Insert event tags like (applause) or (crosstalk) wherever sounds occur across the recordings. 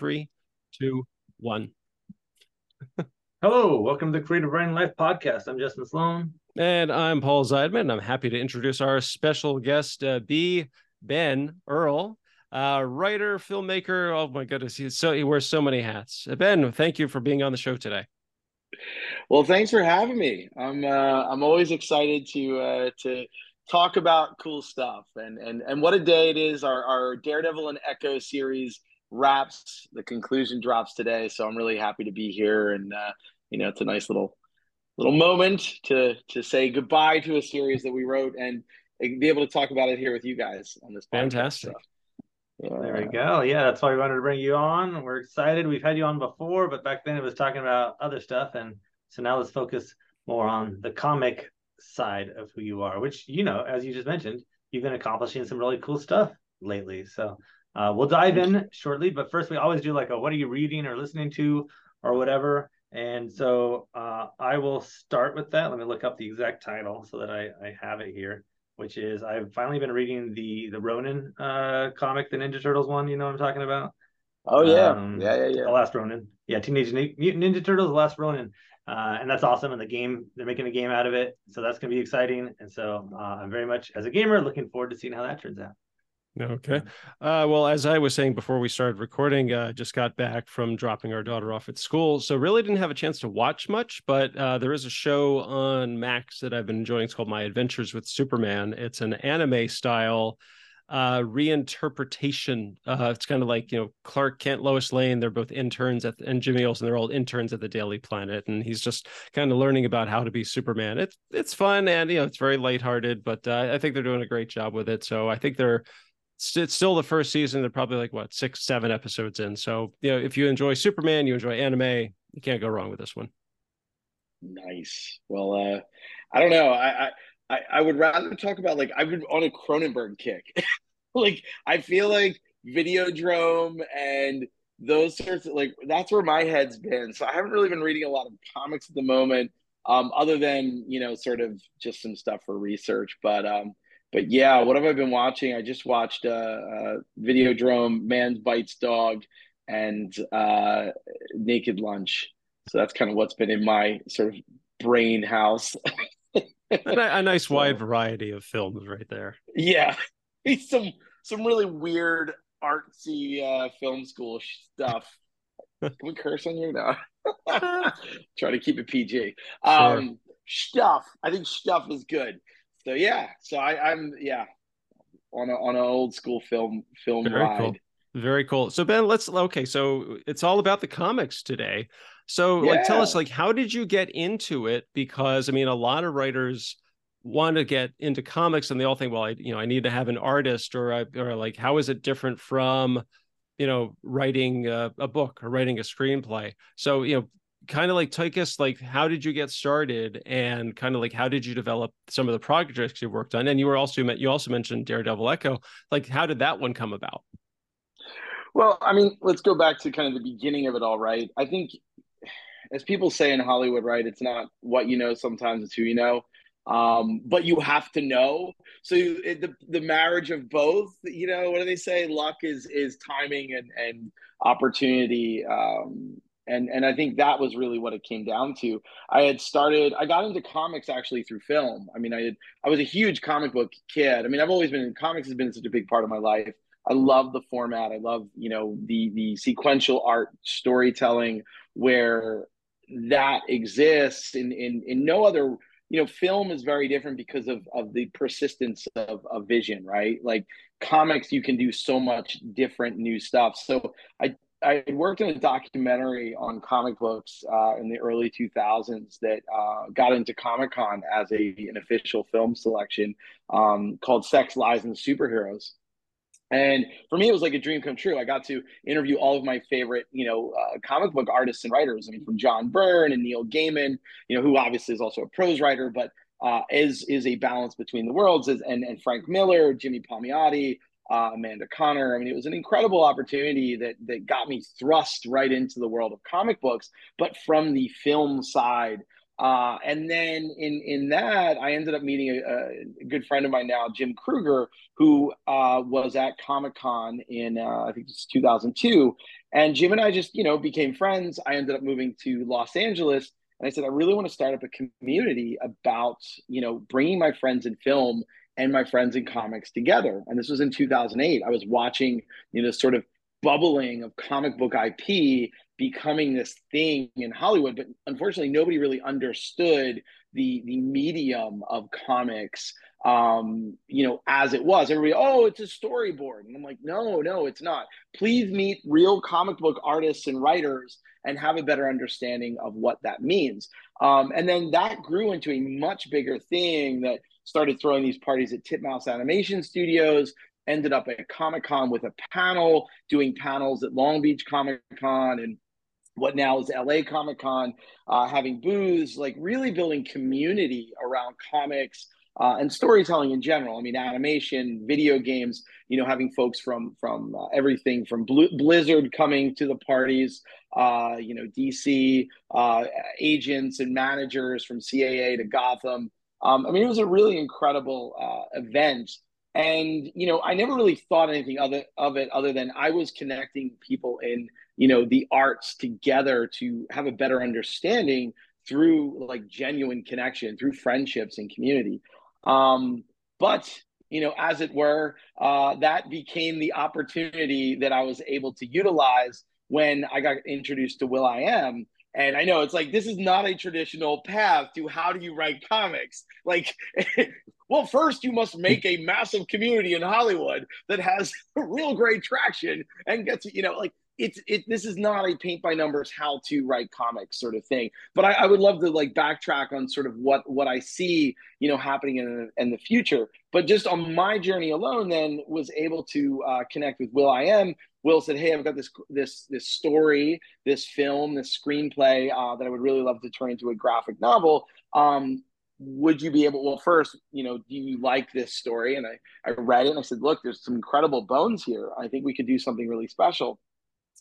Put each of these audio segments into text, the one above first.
three, two, one. (laughs) Hello, welcome to the Creative Writing Life podcast. I'm Justin Sloan. And I'm Paul Zeidman. I'm happy to introduce our special guest, uh, B. Ben Earl, uh, writer, filmmaker. Oh my goodness, he's so he wears so many hats. Uh, ben, thank you for being on the show today. Well, thanks for having me. I'm uh, I'm always excited to uh, to talk about cool stuff and and and what a day it is. Our our Daredevil and Echo series wraps. The conclusion drops today, so I'm really happy to be here. And uh, you know, it's a nice little little moment to to say goodbye to a series that we wrote and be able to talk about it here with you guys on this. Podcast, Fantastic. So, yeah. There we go. Yeah, that's why we wanted to bring you on. We're excited. We've had you on before, but back then it was talking about other stuff, and so now let's focus more on the comic side of who you are, which you know, as you just mentioned, you've been accomplishing some really cool stuff lately. So uh, we'll dive in shortly, but first we always do like a what are you reading or listening to or whatever. And so uh, I will start with that. Let me look up the exact title so that I, I have it here, which is I've finally been reading the the Ronin uh, comic, the Ninja Turtles one. You know what I'm talking about? Oh yeah, um, yeah, yeah, yeah. The Last Ronin. Yeah, Teenage Mutant Ninja Turtles, The Last Ronin. Uh, and that's awesome. And the game, they're making a game out of it, so that's going to be exciting. And so uh, I'm very much, as a gamer, looking forward to seeing how that turns out. Okay. Uh, well, as I was saying before we started recording, uh, just got back from dropping our daughter off at school. So really didn't have a chance to watch much, but uh, there is a show on Max that I've been enjoying. It's called My Adventures with Superman. It's an anime style uh, reinterpretation. Uh, it's kind of like, you know, Clark Kent, Lois Lane, they're both interns at, and Jimmy Olsen, they're all interns at the Daily Planet. And he's just kind of learning about how to be Superman. It's, it's fun and, you know, it's very lighthearted, but uh, I think they're doing a great job with it. So I think they're, it's still the first season. They're probably like what six, seven episodes in. So you know, if you enjoy Superman, you enjoy anime, you can't go wrong with this one. Nice. Well, uh, I don't know. I, I I would rather talk about like I've been on a Cronenberg kick. (laughs) like I feel like Videodrome and those sorts of like that's where my head's been. So I haven't really been reading a lot of comics at the moment, um, other than you know sort of just some stuff for research. But um, but yeah, what have I been watching? I just watched uh, uh Videodrome, Man's Bites Dog, and uh, Naked Lunch. So that's kind of what's been in my sort of brain house. a, a, nice (laughs) so, wide variety of films right there. Yeah, (laughs) some some really weird artsy uh, film school stuff. (laughs) Can we curse on you? No. Try to keep it PG. Um, sure. Stuff. I think stuff is good so yeah, so I, I'm yeah on a on an old school film film Very ride. Cool. Very cool. So Ben, let's okay. So it's all about the comics today. So yeah. like, tell us like, how did you get into it? Because I mean, a lot of writers want to get into comics, and they all think, well, I you know, I need to have an artist, or I, or like, how is it different from, you know, writing a, a book or writing a screenplay? So you know, kind of like take us like how did you get started and kind of like how did you develop some of the projects you worked on? And you were also you also mentioned daredevil echo. Like how did that one come about? Well i mean let's go back to kind of the beginning of it all right? I think as people say in hollywood right it's not what you know sometimes it's who you know. Um, but you have to know. So you, the, the marriage of both you know what do they say? Luck is is timing and and opportunity um, and and I think that was really what it came down to. I had started, I got into comics actually through film. I mean, I had, I was a huge comic book kid. I mean, I've always been comics has been such a big part of my life. I love the format. I love you know the the sequential art storytelling where that exists in in in no other you know film is very different because of of the persistence of, of vision right like comics you can do so much different new stuff so i I worked in a documentary on comic books uh, in the early 2000s that uh, got into Comic Con as a, an official film selection um, called Sex, Lies, and Superheroes. And for me, it was like a dream come true. I got to interview all of my favorite, you know, uh, comic book artists and writers. I mean, from John Byrne and Neil Gaiman, you know, who obviously is also a prose writer, but uh, is is a balance between the worlds. Is, and and Frank Miller, Jimmy Palmiotti, uh, Amanda Connor. I mean, it was an incredible opportunity that that got me thrust right into the world of comic books, but from the film side. Uh, and then in in that, I ended up meeting a, a good friend of mine now, Jim Krueger, who uh, was at Comic Con in uh, I think it's 2002, And Jim and I just, you know, became friends. I ended up moving to Los Angeles. And I said, I really want to start up a community about, you know, bringing my friends in film and my friends in comics together. And this was in 2008. I was watching, you know, sort of bubbling of comic book IP becoming this thing in Hollywood, but unfortunately, nobody really understood the the medium of comics um you know as it was everybody oh it's a storyboard and i'm like no no it's not please meet real comic book artists and writers and have a better understanding of what that means um and then that grew into a much bigger thing that started throwing these parties at titmouse animation studios ended up at Comic Con with a panel, doing panels at Long Beach Comic Con and what now is LA Comic Con, uh, having booths, like really building community around comics uh, and storytelling in general. I mean, animation, video games. You know, having folks from from uh, everything from Blizzard coming to the parties. Uh, you know, DC uh, agents and managers from CAA to Gotham. Um, I mean, it was a really incredible uh, event. And you know i never really thought anything other of it other than i was connecting people in you know the arts together to have a better understanding through like genuine connection through friendships and community. Um but you know as it were uh that became the opportunity that i was able to utilize when i got introduced to will.i.am and I know it's like this is not a traditional path to how do you write comics. Like (laughs) well, first you must make a massive community in Hollywood that has (laughs) real great traction and gets you know like it's it this is not a paint by numbers how to write comics sort of thing. But I, I, would love to like backtrack on sort of what what i see you know happening in, in the future. But just on my journey alone then was able to uh, connect with will.i.am. Will said hey i've got this this this story this film this screenplay uh, that i would really love to turn into a graphic novel. Um, would you be able well first you know do you like this story? And i i read it and i said look there's some incredible bones here. I think we could do something really special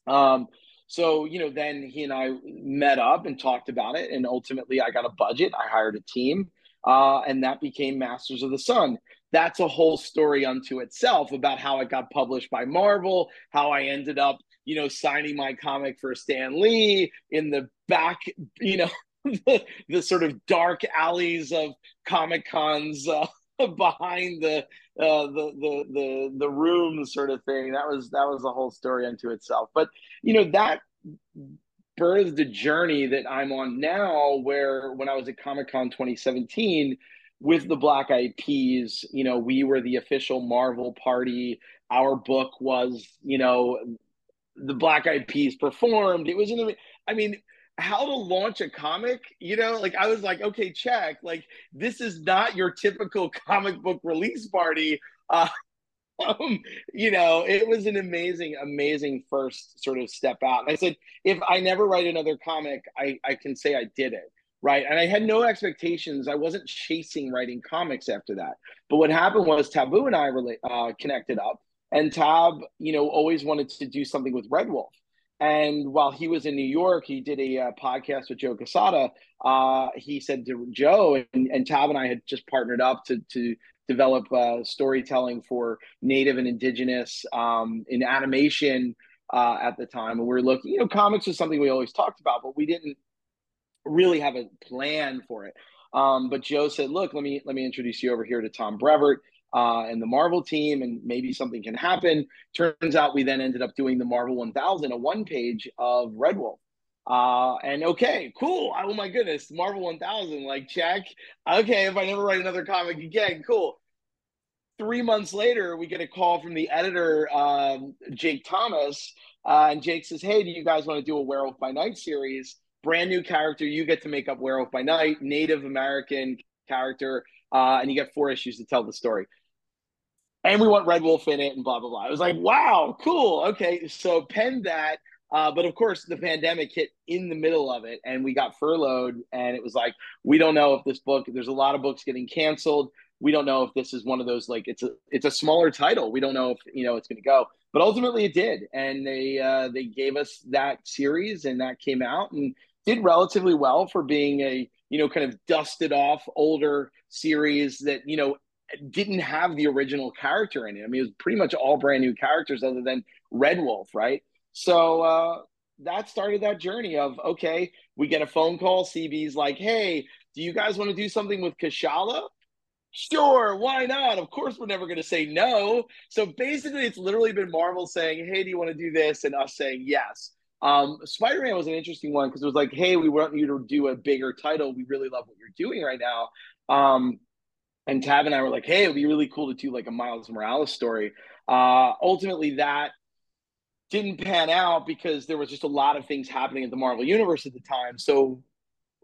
um so you know then he and i met up and talked about it and ultimately i got a budget i hired a team uh, and that became masters of the sun. That's a whole story unto itself about how it got published by marvel how i ended up you know signing my comic for stan lee in the back you know (laughs) the, the sort of dark alleys of comic cons uh, (laughs) behind the, uh, the the the the room sort of thing. That was that was a whole story unto itself. But you know that birthed a journey that I'm on now. Where when I was at Comic Con 2017 with the Black Eyed Peas, you know, we were the official Marvel party. Our book was, you know, the Black Eyed Peas performed. It was in. the, I mean, how to launch a comic you know like i was like okay check like this is not your typical (laughs) comic book release party. Uh, (laughs) um, you know it was an amazing amazing first sort of step out. And i said if i never write another comic i i can say i did it right? And i had no expectations. I wasn't chasing writing comics after that. But what happened was taboo and i relate uh, connected up and tab you know always wanted to do something with red wolf and while he was in New York, he did a uh, podcast with Joe Quesada. Uh, he said to Joe and, and Tab and I had just partnered up to to develop uh, storytelling for Native and Indigenous um, in animation uh, at the time. And we are looking, you know, comics was something we always talked about, but we didn't really have a plan for it. Um, but Joe said, "Look, let me let me introduce you over here to Tom Brevoort uh, and the Marvel team, and maybe something can happen. Turns out we then ended up doing the Marvel 1000, a one page of Red Wolf. Uh, and okay, cool. Oh my goodness, Marvel 1000, like check. Okay, if I never write another comic again, cool. Three months later, we get a call from the editor, um, Jake Thomas, uh, and Jake says, "Hey, do you guys want to do a Werewolf by Night series? Brand new character. You get to make up Werewolf by Night, Native American character, uh, and you get four issues to tell the story." And we want Red Wolf in it and blah blah blah. I was like, wow, cool. Okay, so pen that. Uh, but of course, the pandemic hit in the middle of it, and we got furloughed. And it was like, we don't know if this book. There's a lot of books getting canceled. We don't know if this is one of those like it's a it's a smaller title. We don't know if you know it's going to go. But ultimately, it did, and they uh, they gave us that series, and that came out and did relatively well for being a you know kind of dusted off older series that you know didn't have the original character in it. I mean, it was pretty much all brand new characters other than Red Wolf, right? So uh, that started that journey of okay, we get a phone call. CB's like, hey, do you guys want to do something with Kushala? Sure, why not? Of course, we're never going to say no. So basically, it's literally been Marvel saying, "Hey, do you want to do this?" and us saying yes. Um, Spider Man was an interesting one because it was like, "Hey, we want you to do a bigger title. We really love what you're doing right now." Um, and Tab and I were like, "Hey, it'd be really cool to do like a Miles Morales story." Uh, ultimately, that didn't pan out because there was just a lot of things happening at the Marvel Universe at the time. So,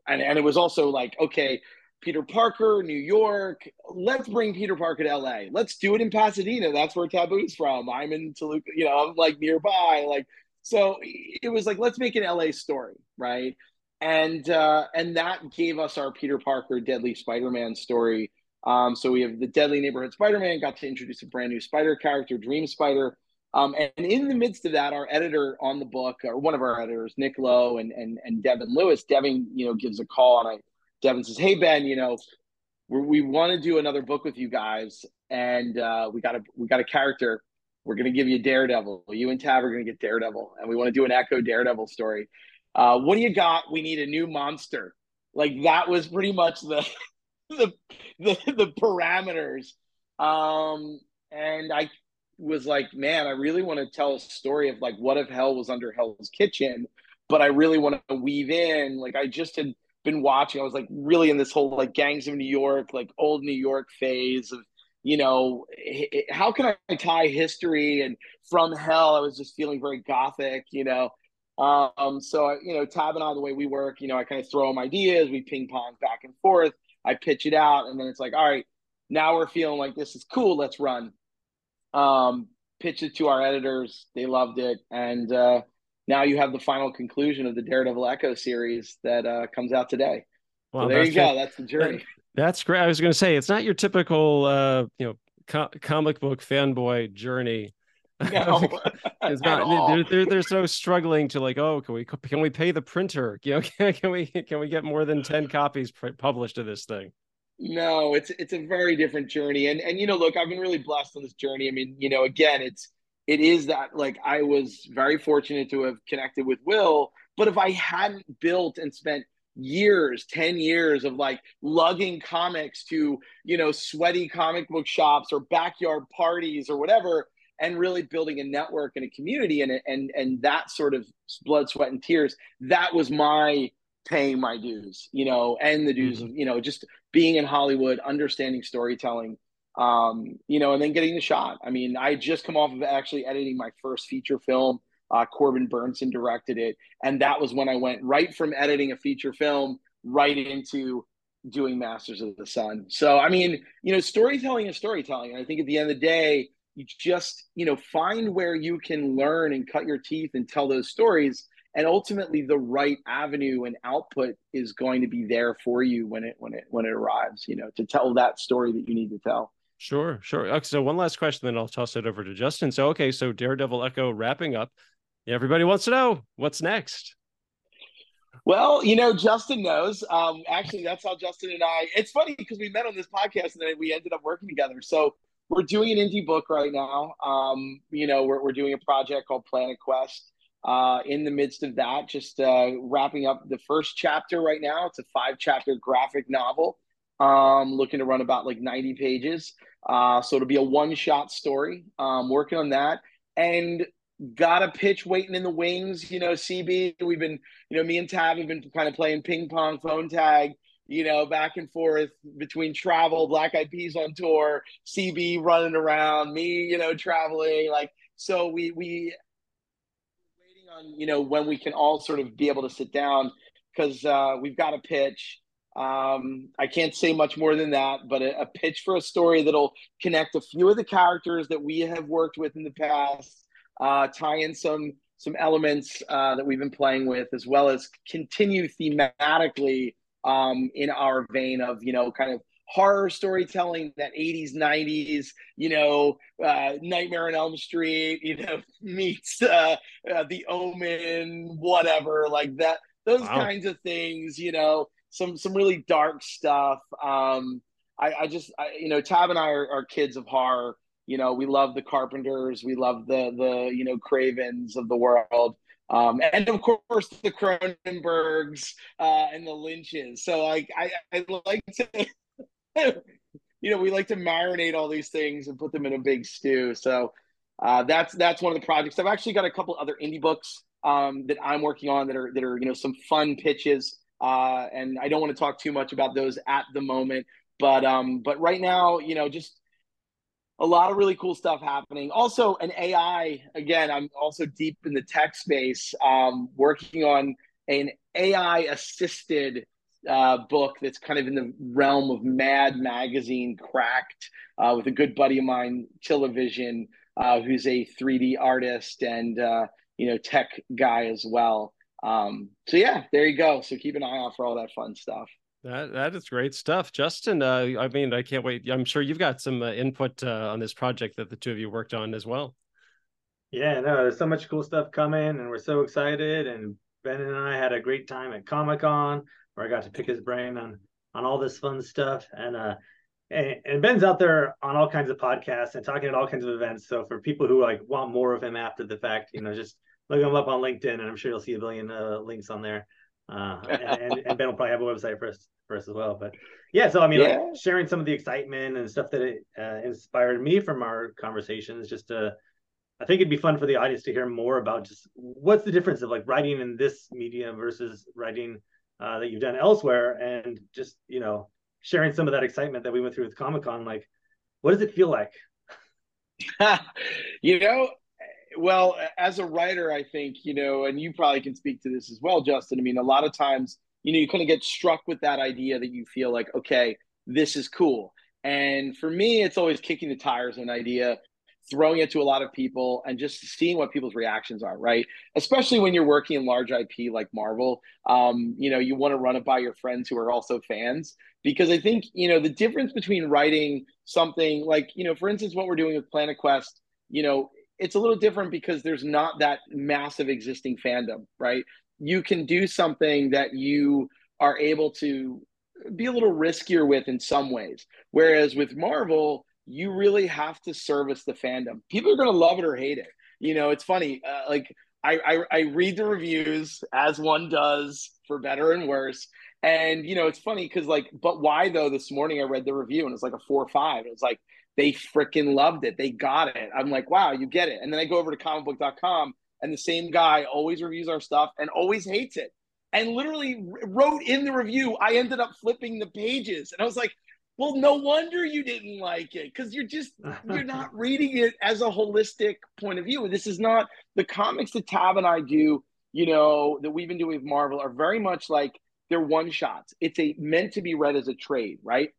and and it was also like, okay, Peter Parker, New York. Let's bring Peter Parker to LA. Let's do it in Pasadena. That's where Taboo's from. I'm in Toluca, you know, I'm like nearby. Like, so it was like, let's make an LA story, right? And uh, and that gave us our Peter Parker Deadly Spider-Man story. Um, so we have the Deadly Neighborhood Spider-Man, got to introduce a brand new spider character, Dream Spider. Um, and in the midst of that, our editor on the book, or one of our editors, Nick Lowe and and and Devin Lewis, Devin, you know, gives a call and I Devin says, "Hey Ben, you know, we want to do another book with you guys, and uh, we got a we got a character. We're to give you Daredevil. You and Tab are to get Daredevil, and we want to do an Echo Daredevil story. Uh, what do you got? We need a new monster. Like that was pretty much the the the, the parameters. Um, and I was like, man, I really want to tell a story of like what if hell was under Hell's Kitchen, but I really want to weave in like I just had been watching. I was like really in this whole like gangs of New York, like old New York phase of, you know, how can I tie history and from hell? I was just feeling very gothic, you know. Um, so I, you know, Tab and I, the way we work, you know, I kind of throw them ideas, we ping pong back and forth. I pitch it out, and then it's like, all right, now we're feeling like this is cool. Let's run. Um, pitch it to our editors. They loved it, and uh, now you have the final conclusion of the Daredevil Echo series that uh, comes out today. Well, so there you go. That's the journey. that's great. I was going to say it's not your typical, uh, you know, co- comic book fanboy journey. No, (laughs) it's (laughs) not. There, there, there's no struggling to like, oh, can we can we pay the printer? You know, (laughs) can, can we can we get more than ten copies published of this thing? No, it's it's a very different journey, and and you know, look, I've been really blessed on this journey. I mean, you know, again, it's it is that like I was very fortunate to have connected with Will, but if I hadn't built and spent years 10 years of like lugging comics to you know sweaty comic book shops or backyard parties or whatever and really building a network and a community and and and that sort of blood sweat and tears that was my paying my dues you know and the dues mm-hmm. of you know just being in hollywood understanding storytelling um, you know, and then getting the shot. I mean, I just come off of actually editing my first feature film. Uh, Corbin Bernsen directed it, and that was when I went right from editing a feature film right into doing Masters of the Sun. So, I mean, you know, storytelling is storytelling, and I think at the end of the day, you just you know find where you can learn and cut your teeth and tell those stories and ultimately the right avenue and output is going to be there for you when it when it when it arrives you know to tell that story that you need to tell Sure, sure. Okay, so one last question, then I'll toss it over to Justin. So, okay, so Daredevil Echo wrapping up. Everybody wants to know what's next. Well, you know, Justin knows. Um, actually, that's how Justin and I. It's funny because we met on this podcast and then we ended up working together. So we're doing an indie book right now. Um, you know, we're we're doing a project called Planet Quest. Uh, in the midst of that, just uh, wrapping up the first chapter right now. It's a five chapter graphic novel um, looking to run about like 90 pages. Uh, so it'll be a one shot story. Um, working on that and got a pitch waiting in the wings. You know, CB, we've been, you know, me and Tab have been kind of playing ping pong phone tag, you know, back and forth between travel, Black Eyed Peas on tour, CB running around, me, you know, traveling. Like, so we, we, waiting on, you know, when we can all sort of be able to sit down because uh, we've got a pitch um, I can't say much more than that, but a, a, pitch for a story that'll connect a few of the characters that we have worked with in the past, uh, tie in some some elements uh, that we've been playing with, as well as continue thematically um, in our vein of you know kind of horror storytelling that 80s 90s you know uh, nightmare on elm street you know (laughs) meets uh, uh, the omen whatever like that those wow. kinds of things you know some some really dark stuff. Um, I, I just I, you know Tab and I are, are, kids of horror, You know, we love the Carpenters, we love the the you know Cravens of the world, um, and of course the Cronenbergs uh, and the Lynches. So like I, I like to, (laughs) you know, we like to marinate all these things and put them in a big stew. So uh, that's that's one of the projects. I've actually got a couple other indie books um, that I'm working on that are that are you know some fun pitches. Uh, and I don't want to talk too much about those at the moment, but um, but right now, you know, just a lot of really cool stuff happening. Also, an AI. Again, I'm also deep in the tech space, um, working on an AI assisted uh, book that's kind of in the realm of Mad Magazine Cracked uh, with a good buddy of mine, Television, uh, who's a 3D artist and uh, you know tech guy as well. Um, so yeah, there you go. So keep an eye out for all that fun stuff. That that is great stuff, Justin. Uh, I mean, I can't wait. I'm sure you've got some uh, input uh, on this project that the two of you worked on as well. Yeah, no, there's so much cool stuff coming, and we're so excited. And Ben and I had a great time at Comic Con, where I got to pick his brain on on all this fun stuff. And uh, and, and Ben's out there on all kinds of podcasts and talking at all kinds of events. So for people who like want more of him after the fact, you know, just look him up on LinkedIn, and I'm sure you'll see a billion uh, links on there. Uh, (laughs) and, and, Ben will probably have a website for us for us as well. But yeah, so I mean, yeah. like sharing some of the excitement and stuff that it uh, inspired me from our conversations, just to, I think it'd be fun for the audience to hear more about just what's the difference of like writing in this medium versus writing uh, that you've done elsewhere, and just you know sharing some of that excitement that we went through with Comic Con. Like, what does it feel like? (laughs) you know, well, as a writer, I think you know, and you probably can speak to this as well, Justin. I mean, a lot of times you know, you kind of get struck with that idea that you feel like, okay, this is cool. And for me, it's always kicking the tires an idea, throwing it to a lot of people, and just seeing what people's reactions are, right? Especially when you're working in large IP like Marvel. Um, you know, you want to run it by your friends who are also fans. Because I think, you know, the difference between writing something like, you know, for instance, what we're doing with Planet Quest, you know, it's a little different because there's not that massive existing fandom, right? you can do something that you are able to be a little riskier with in some ways. Whereas with Marvel, you really have to service the fandom. People are going to love it or hate it. You know, it's funny. Uh, like I, I, I read the reviews as one does for better and worse. And you know, it's funny because like, but why though? This morning I read the review and it's like a four or five. It's like they freaking loved it. They got it. I'm like, wow, you get it. And then I go over to comicbook.com and the same guy always reviews our stuff and always hates it. And literally wrote in the review, I ended up flipping the pages. And I was like, well, no wonder you didn't like it because you're just you're not (laughs) reading it as a holistic point of view. This is not the comics that Tab and I do, you know, that we've been doing with Marvel are very much like they're one shots. It's a meant to be read as a trade, right?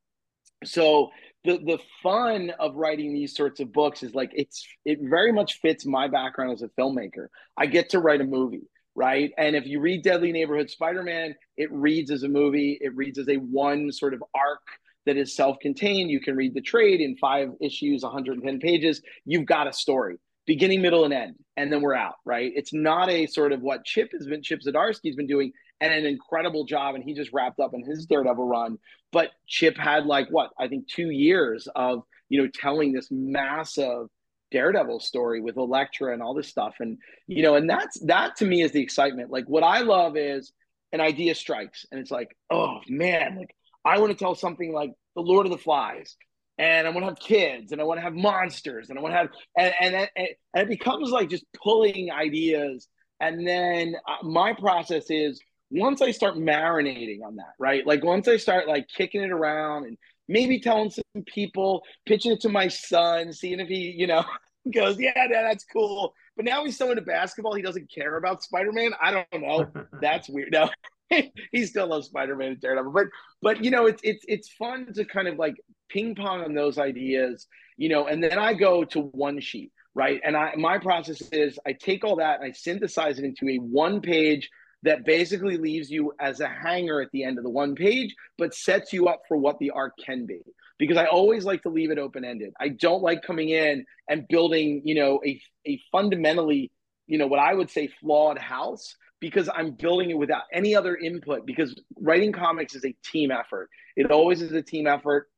So the the fun of writing these sorts of books is like it's it very much fits my background as a filmmaker. I get to write a movie, right? And if you read Deadly Neighborhood Spider-Man, it reads as a movie, it reads as a one sort of arc that is self-contained. You can read the trade in 5 issues, 110 pages. You've got a story, beginning, middle and end, and then we're out, right? It's not a sort of what Chip has been Chip Zdarsky's been doing and an incredible job. And he just wrapped up in his Daredevil run. But Chip had like what I think two years of you know telling this massive Daredevil story with Elektra and all this stuff. And you know, and that's that to me is the excitement. Like what I love is an idea strikes, and it's like, oh man, like I want to tell something like the Lord of the Flies. And I want to have kids, and I want to have monsters, and I want to have, and and, and it becomes like just pulling ideas. And then uh, my process is once I start marinating on that, right? Like once I start like kicking it around and maybe telling some people, pitching it to my son, seeing if he, you know, (laughs) goes, yeah, that's cool. But now he's so into basketball, he doesn't care about Spider Man. I don't know. (laughs) That's weird. No, (laughs) he still loves Spider Man and Daredevil. But but you know, it's it's it's fun to kind of like ping pong on those ideas, you know. And then I go to one sheet, right? And I my process is I take all that and I synthesize it into a one page that basically leaves you as a hanger at the end of the one page, but sets you up for what the arc can be. Because I always like to leave it open ended. I don't like coming in and building, you know, a, a fundamentally, you know, what I would say flawed house because I'm building it without any other input. Because writing comics is a team effort. It always is a team effort.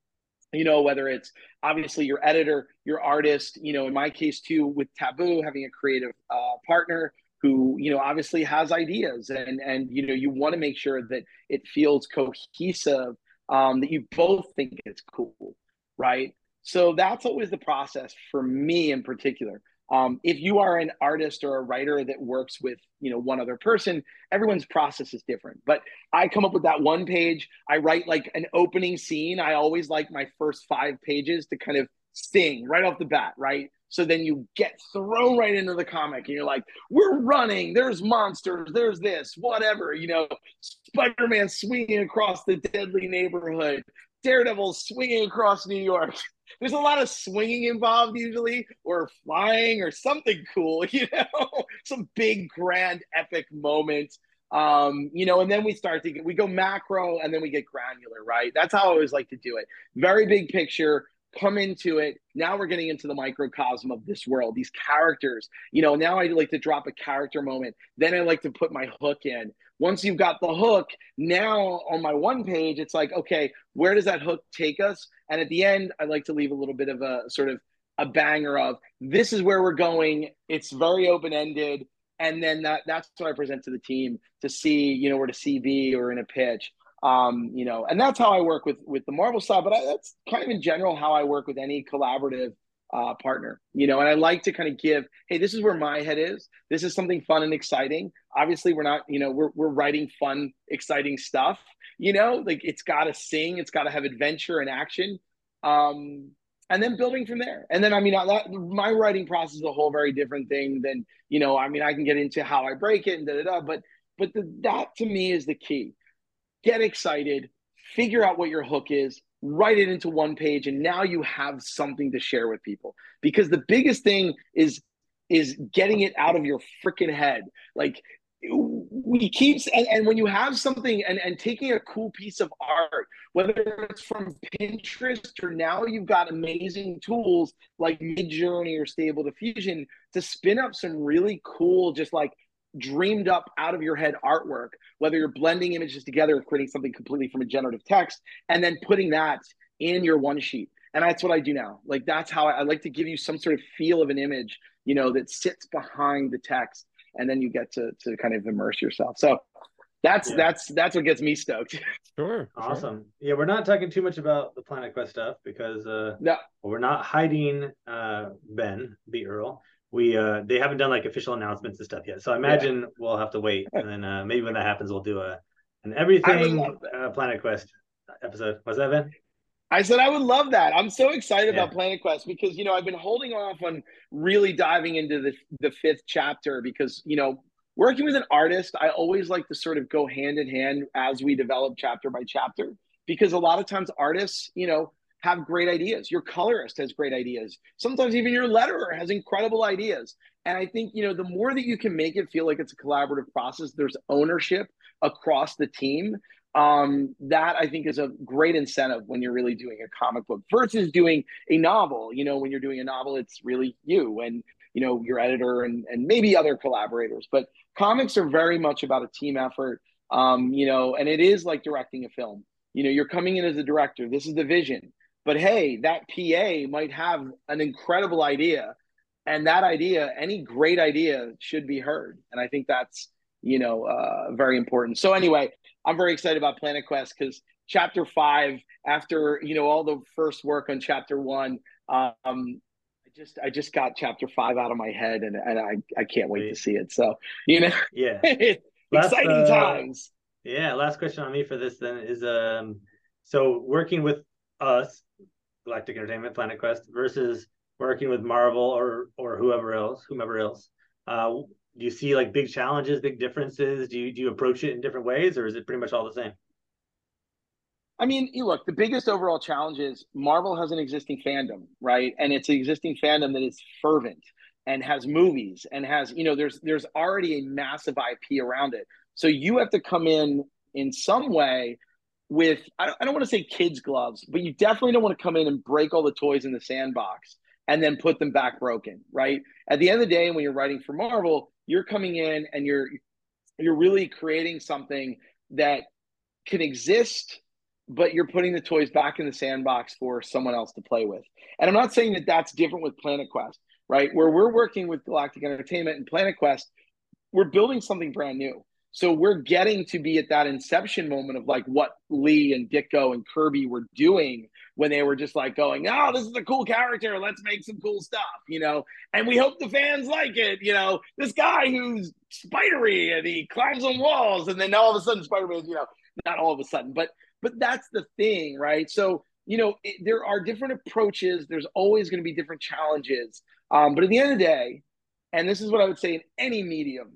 you know whether it's obviously your editor your artist you know in my case too with taboo having a creative uh, partner who you know obviously has ideas and and you know you want to make sure that it feels cohesive um, that you both think it's cool right? So that's always the process for me in particular. Um, if you are an artist or a writer that works with you know one other person everyone's process is different. But i come up with that one page i write like an opening scene. I always like my first five pages to kind of sting right off the bat right? So then you get thrown right into the comic and you're like we're running. There's monsters. There's this. Whatever you know? Spider-man swinging across the deadly neighborhood. Daredevil swinging across new york. (laughs) There's a lot of swinging involved usually, or flying, or something cool, (laughs) you know, some big, grand, epic moment. Um, you know, and then we start to get, we go macro and then we get granular, right? That's how I always like to do it. Very big picture, come into it. Now we're getting into the microcosm of this world, these characters. You know, now I like to drop a character moment. Then I like to put my hook in. Once you've got the hook, now on my one page, it's like, okay, where does that hook take us? And at the end, I like to leave a little bit of a sort of a banger of this is where we're going. It's very open ended. And then that that's what I present to the team to see, you know, where to CB or in a pitch. Um, you know, and that's how I work with with the Marvel side. But I, that's kind of in general how I work with any collaborative uh, partner, you know, and I like to kind of give, hey, this is where my head is. This is something fun and exciting. Obviously, we're not, you know, we're, we're writing fun, exciting stuff, you know, like it's got to sing, it's got to have adventure and action. Um, and then building from there. And then, I mean, that, my writing process is a whole very different thing than, you know, I mean, I can get into how I break it and da da da, but, but the, that to me is the key. Get excited, figure out what your hook is, write it into one page and now you have something to share with people. Because the biggest thing is is getting it out of your freaking head. Like we keep and, and when you have something and, and taking a cool piece of art whether it's from pinterest or now you've got amazing tools like midjourney or stable diffusion to spin up some really cool just like dreamed up out of your head artwork, whether you're blending images together or creating something completely from a generative text, and then putting that in your one sheet. And that's what I do now. Like that's how I, I like to give you some sort of feel of an image, you know, that sits behind the text, and then you get to to kind of immerse yourself. So that's yeah. that's that's what gets me stoked. (laughs) Sure. Awesome. Sure. Yeah, we're not talking too much about the Planet Quest stuff because uh no. we're not hiding uh Ben the Earl we uh they haven't done like official announcements and stuff yet. So I imagine yeah. we'll have to wait, and then uh maybe when that happens, we'll do a an everything uh, Planet Quest episode. Was that Ben? I said I would love that. I'm so excited yeah. about Planet Quest because you know I've been holding off on really diving into the the fifth chapter because you know working with an artist, I always like to sort of go hand in hand as we develop chapter by chapter because a lot of times artists, you know, have great ideas. Your colorist has great ideas. Sometimes even your letterer has incredible ideas. And I think, you know, the more that you can make it feel like it's a collaborative process, there's ownership across the team. Um, that I think is a great incentive when you're really doing a comic book versus doing a novel. You know, when you're doing a novel, it's really you and, you know, your editor and, and maybe other collaborators. But comics are very much about a team effort. Um, you know, and it is like directing a film. You know, you're coming in as a director. This is the vision but hey, that PA might have an incredible idea. And that idea, any great idea, should be heard. And I think that's, you know, uh, very important. So, anyway, I'm very excited about Planet Quest because chapter five, after, you know, all the first work on chapter one, um, I just I just got chapter five out of my head and, and I, I can't wait to see it. So, you know, yeah, (laughs) exciting uh, times. Yeah. Last question on me for this then is um so working with us Galactic Entertainment, Planet Quest, versus working with Marvel or or whoever else, whomever else. Uh, do you see like big challenges, big differences? Do you do you approach it in different ways, or is it pretty much all the same? I mean, you look, the biggest overall challenge is Marvel has an existing fandom, right? And it's an existing fandom that is fervent and has movies and has, you know, there's there's already a massive IP around it. So you have to come in in some way with I don't, want to say kids gloves, but you definitely don't want to come in and break all the toys in the sandbox and then put them back broken, right? At the end of the day, when you're writing for Marvel, you're coming in and you're you're really creating something that can exist but you're putting the toys back in the sandbox for someone else to play with. And I'm not saying that that's different with Planet Quest, right? Where we're working with Galactic Entertainment and Planet Quest, we're building something brand new. So we're getting to be at that inception moment of like what Lee and Ditko and Kirby were doing when they were just like going, "Oh, this is a cool character. Let's make some cool stuff," you know. And we hope the fans like it. You know, this guy who's spidery and he climbs on walls, and then all of a sudden, Spider-Man, you know, not all of a sudden, but but that's the thing, right? So you know, it, there are different approaches. There's always going to be different challenges. Um, but at the end of the day, and this is what I would say in any medium,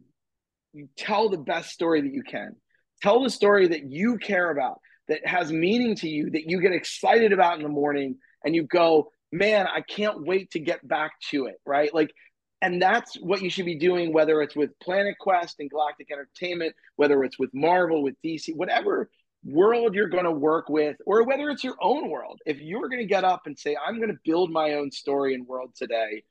you tell the best story that you can. Tell the story that you care about, that has meaning to you, that you get excited about in the morning, and you go, man, I can't wait to get back to it, right? Like, and that's what you should be doing, whether it's with Planet Quest and Galactic Entertainment, whether it's with Marvel, with DC, whatever world you're going to work with, or whether it's your own world. If you're going to get up and say, I'm going to build my own story and world today,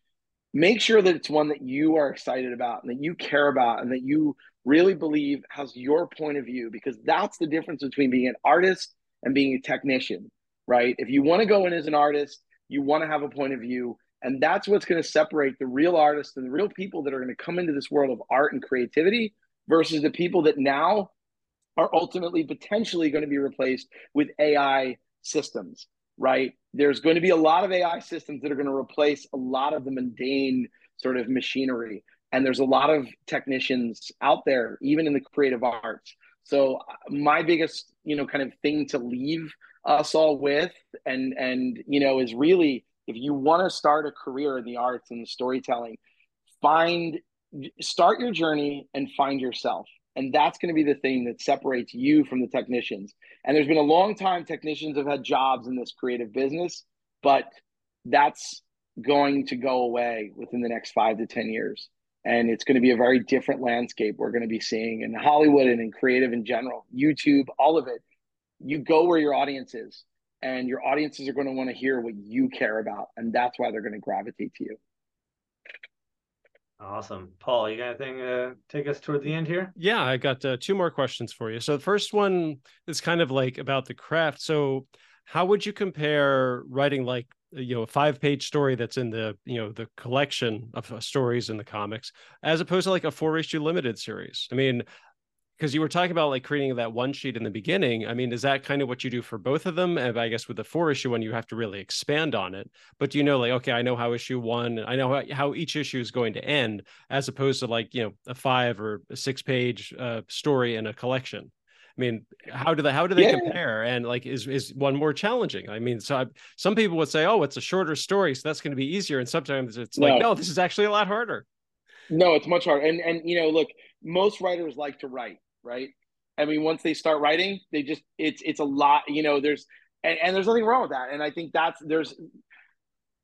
make sure that it's one that you are excited about and that you care about and that you really believe has your point of view because that's the difference between being an artist and being a technician right if you want to go in as an artist you want to have a point of view and that's what's going to separate the real artists and the real people that are going to come into this world of art and creativity versus the people that now are ultimately potentially going to be replaced with AI systems right? There's going to be a lot of AI systems that are going to replace a lot of the mundane sort of machinery. And there's a lot of technicians out there, even in the creative arts. So my biggest, you know, kind of thing to leave us all with, and and you know, is really if you want to start a career in the arts and the storytelling, find start your journey and find yourself and that's going to be the thing that separates you from the technicians. And there's been a long time technicians have had jobs in this creative business, but that's going to go away within the next five to 10 years. And it's going to be a very different landscape we're going to be seeing in Hollywood and in creative in general, YouTube, all of it. You go where your audience is, and your audiences are going to want to hear what you care about. And that's why they're going to gravitate to you. Awesome. Paul, you got anything to take us toward the end here? Yeah, I got uh, two more questions for you. So the first one is kind of like about the craft. So how would you compare writing like you know a five page story that's in the you know the collection of uh, stories in the comics as opposed to like a four issue limited series i mean because you were talking about like creating that one sheet in the beginning. I mean, is that kind of what you do for both of them? And I guess with the four issue one, you have to really expand on it. But do you know, like, okay, I know how issue one, I know how, how each issue is going to end, as opposed to like, you know, a five or a six page uh, story in a collection. I mean, how do they how do they yeah. compare? And like, is is one more challenging? I mean, so I, some people would say, oh, it's a shorter story, so that's going to be easier. And sometimes it's no. like, no, this is actually a lot harder. No, it's much harder. And and you know, look, most writers like to write right? I mean, once they start writing, they just it's it's a lot. You know, there's and, and there's nothing wrong with that. And I think that's there's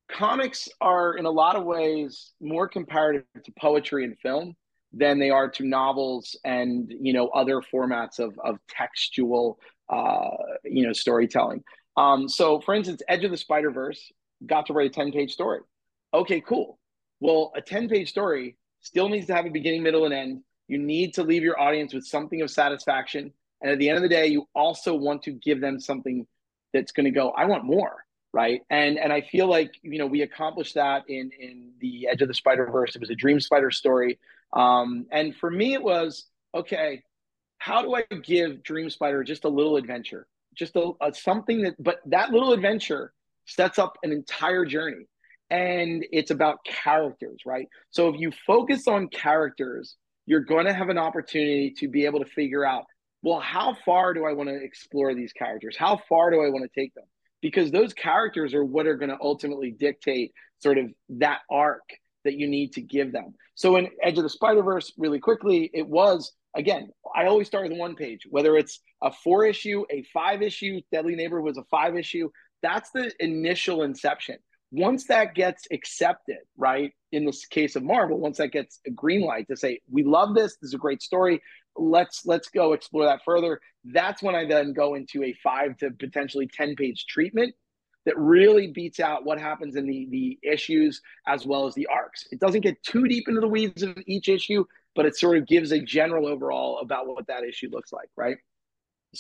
comics are in a lot of ways more comparative to poetry and film than they are to novels and you know other formats of of textual uh, you know storytelling. Um, so, for instance, Edge of the Spider Verse got to write a ten page story. Okay, cool. Well, a ten page story still needs to have a beginning, middle, and end. You need to leave your audience with something of satisfaction. And at the end of the day, you also want to give them something that's going to go, I want more. Right. And and I feel like, you know, we accomplished that in in the Edge of the Spider Verse. It was a Dream Spider story. Um, and for me, it was okay, how do I give Dream Spider just a little adventure? Just a, a something that, but that little adventure sets up an entire journey and it's about characters, right? So if you focus on characters you're going to have an opportunity to be able to figure out well how far do i want to explore these characters? How far do i want to take them? Because those characters are what are going to ultimately dictate sort of that arc that you need to give them. So in edge of the spider verse really quickly it was again i always start with one page whether it's a four issue a five issue deadly neighbor was a five issue that's the initial inception once that gets accepted, right? In this case of Marvel, once that gets a green light to say, we love this, this is a great story, let's let's go explore that further. That's when I then go into a five to potentially 10 page treatment that really beats out what happens in the the issues as well as the arcs. It doesn't get too deep into the weeds of each issue, but it sort of gives a general overall about what that issue looks like, right?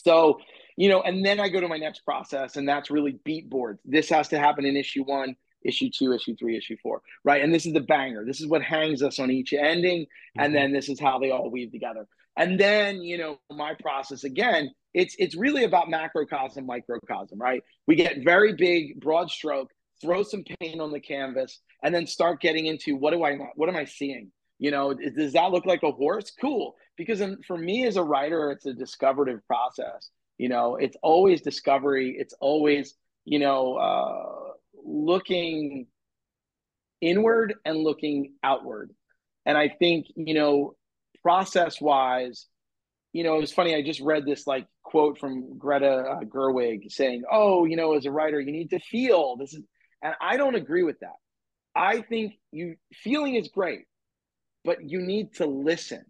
So, you know, and then I go to my next process, and that's really beat boards. This has to happen in issue one, issue two, issue three, issue four, right? And this is the banger. This is what hangs us on each ending. Mm-hmm. And then this is how they all weave together. And then, you know, my process again, it's it's really about macrocosm, microcosm, right? We get very big, broad stroke, throw some paint on the canvas, and then start getting into what do I what am I seeing? You know, does that look like a horse? Cool. Because for me as a writer, it's a discoverative process. You know, it's always discovery. It's always, you know, uh, looking inward and looking outward. And I think, you know, process wise, you know, it was funny. I just read this like quote from Greta Gerwig saying, "Oh, you know, as a writer, you need to feel." This is, and I don't agree with that. I think you feeling is great, but you need to listen.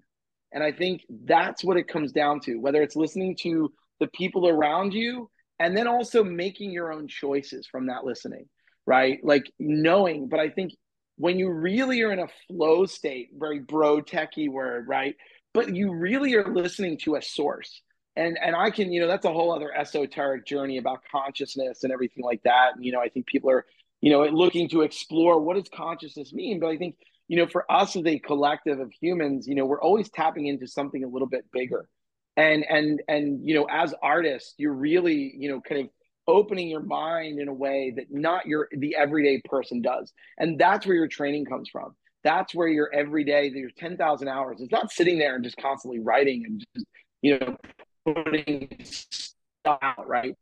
And I think that's what it comes down to, whether it's listening to the people around you and then also making your own choices from that listening, right? Like knowing, but I think when you really are in a flow state, very bro techie word, right? But you really are listening to a source. And and I can, you know, that's a whole other esoteric journey about consciousness and everything like that. And, you know, I think people are, you know, looking to explore what does consciousness mean. But I think, you know, for us as a collective of humans, you know, we're always tapping into something a little bit bigger. And and and you know, as artists, you're really, you know, kind of opening your mind in a way that not your the everyday person does. And that's where your training comes from. That's where your everyday your 10,000 hours it's not sitting there and just constantly writing and just you know putting stuff out right?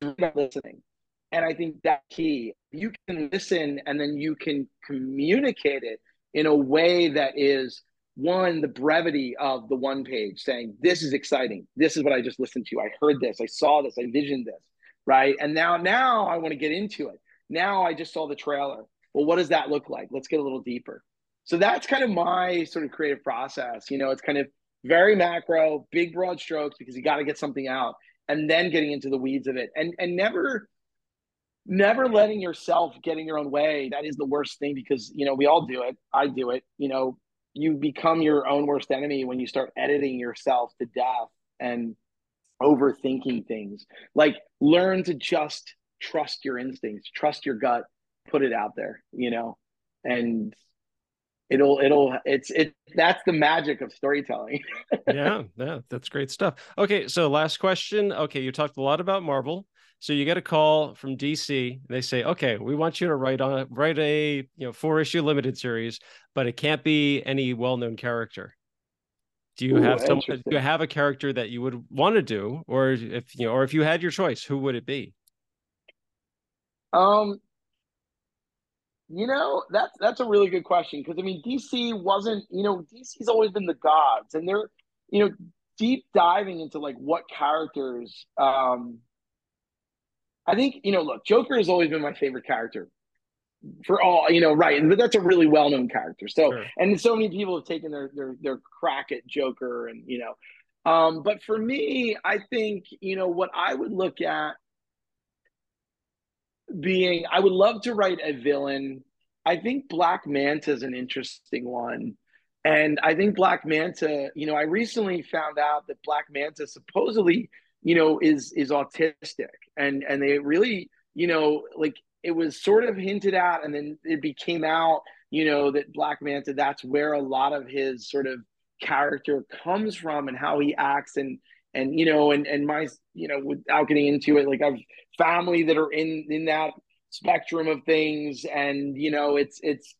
Listening. And i think that key. You can listen and then you can communicate it in a way that is one the brevity of the one page saying this is exciting this is what i just listened to i heard this i saw this i visioned this right? And now, now I want to get into it. Now I just saw the trailer. Well, what does that look like? Let's get a little deeper. So that's kind of my sort of creative process. You know, it's kind of very macro, big broad strokes because you got to get something out, and then getting into the weeds of it, and and never, never letting yourself get in your own way. That is the worst thing because you know we all do it. I do it. You know, you become your own worst enemy when you start editing yourself to death and overthinking things. Like learn to just trust your instincts, trust your gut, put it out there, you know, and it'll it'll it's it that's the magic of storytelling. (laughs) yeah, yeah, that's great stuff. Okay, so last question. Okay, you talked a lot about Marvel. So you get a call from DC. They say, "Okay, we want you to write on a, write a you know four issue limited series, but it can't be any well known character." Do you Ooh, have some? Do you have a character that you would want to do, or if you know, or if you had your choice, who would it be? Um, you know that's that's a really good question because I mean DC wasn't you know DC's always been the gods, and they're you know deep diving into like what characters. Um, I think you know, look, Joker has always been my favorite character for all you know right but that's a really well-known character. So sure. and so many people have taken their, their their crack at joker and you know um but for me i think you know what i would look at being i would love to write a villain. I think black manta is an interesting one. And i think black manta you know i recently found out that black manta supposedly you know is is autistic and and they really you know like it was sort of hinted at and then it became out you know that black manta that's where a lot of his sort of character comes from and how he acts and and you know and and my you know without getting into it like i've family that are in in that spectrum of things. And you know it's it's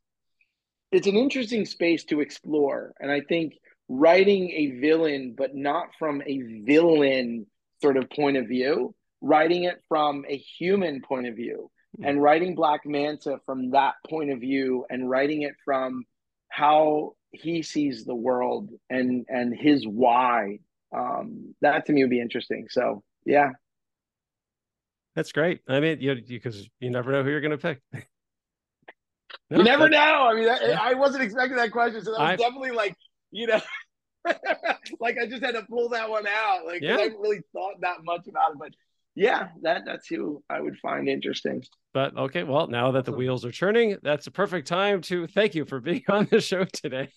it's an interesting space to explore. And i think writing a villain but not from a villain sort of point of view writing it from a human point of view Hmm. and writing Black Manta from that point of view and writing it from how he sees the world and and his why um that to me would be interesting so yeah that's great i mean you because you, never know who you're going to pick (laughs) no, you never know i mean that, yeah. i wasn't expecting that question so that was I, definitely like you know (laughs) like i just had to pull that one out like yeah. i haven't really thought that much about it but yeah, that that's who I would find interesting. But okay, well, now that the wheels are turning, that's a perfect time to thank you for being (laughs) on the show today.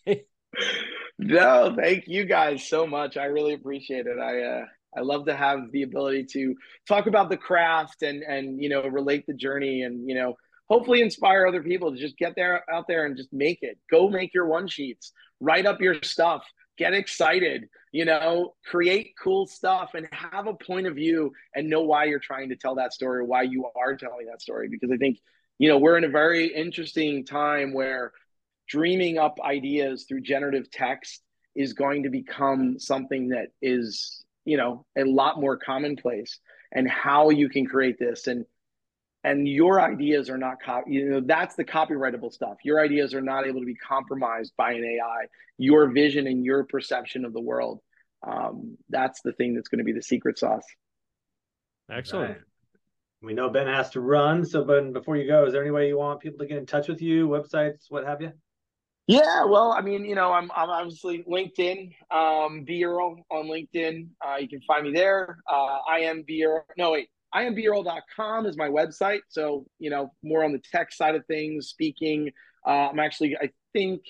no, thank you guys so much. I really appreciate it. I uh, I love to have the ability to talk about the craft and and you know relate the journey and you know hopefully inspire other people to just get there out there and just make it. Go make your one sheets, write up your stuff, get excited, you know, create cool stuff and have a point of view and know why you're trying to tell that story, why you are telling that story. Because I think, you know, we're in a very interesting time where dreaming up ideas through generative text is going to become something that is, you know, a lot more commonplace and how you can create this and and your ideas are not copy you know that's the copyrightable stuff your ideas are not able to be compromised by an ai your vision and your perception of the world um, that's the thing that's going to be the secret sauce excellent right. we know ben has to run so ben before you go is there any way you want people to get in touch with you websites what have you yeah, well, I mean, you know, I'm, I'm obviously LinkedIn, um, B Earl on LinkedIn. Uh, you can find me there. Uh, I am B Earl. No, wait, iambearl.com is my website. So, you know, more on the tech side of things, speaking. Uh, I'm actually, I think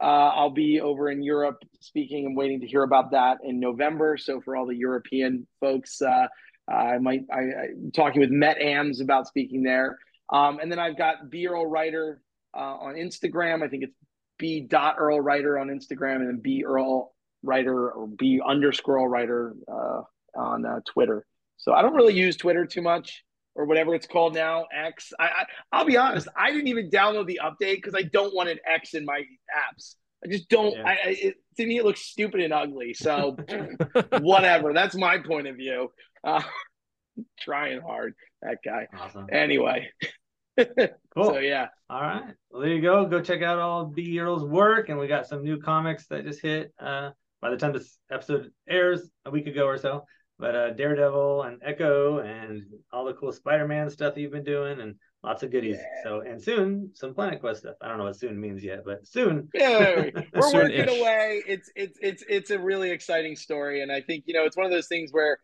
uh, I'll be over in Europe speaking. I'm waiting to hear about that in November. So, for all the European folks, uh, I might, I, am talking with Met Ams about speaking there. Um, and then I've got B Earl Writer uh, on Instagram. I think it's B dot Earl Writer on Instagram and then B Earl Writer or B underscore Writer uh, on uh, Twitter. So I don't really use Twitter too much or whatever it's called now, X. I, I will be honest, I didn't even download the update because I don't want an X in my apps. I just don't. Yeah. I, it, to me, it looks stupid and ugly. So (laughs) whatever. That's my point of view. Uh, (laughs) trying hard, that guy. Awesome. Anyway. (laughs) cool. So yeah. All right. Well, there you go. Go check out all B Earl's work, and we got some new comics that just hit. Uh, by the time this episode airs, a week ago or so but uh, Daredevil and Echo and all the cool Spider-Man stuff you've been doing and lots of goodies. Yeah. So and soon some Planet Quest stuff. I don't know what soon means yet, but soon. Yeah, (laughs) we're working away. It's it's it's it's a really exciting story, and I think you know it's one of those things where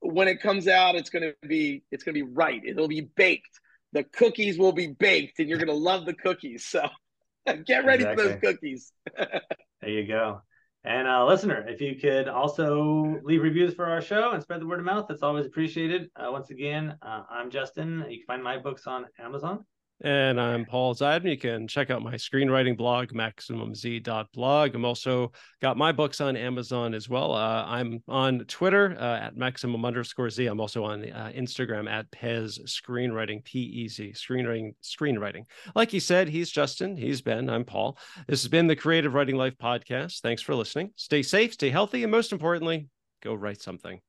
when it comes out, it's gonna be it's gonna be right. It'll be baked. The cookies will be baked, and you're gonna love the cookies. So (laughs) get ready exactly. for those cookies. (laughs) there you go. And uh, listener, if you could also leave reviews for our show and spread the word of mouth, that's always appreciated. Uh, once again, uh, I'm Justin. You can find my books on Amazon. And I'm Paul Zeidman. You can check out my screenwriting blog, MaximumZ.blog. I'm also got my books on Amazon as well. Uh, I'm on Twitter uh, at Maximum underscore Z. I'm also on uh, Instagram at Pez Screenwriting, P E Z, screenwriting, screenwriting. Like he said, he's Justin. He's Ben. I'm Paul. This has been the Creative Writing Life podcast. Thanks for listening. Stay safe, stay healthy, and most importantly, go write something.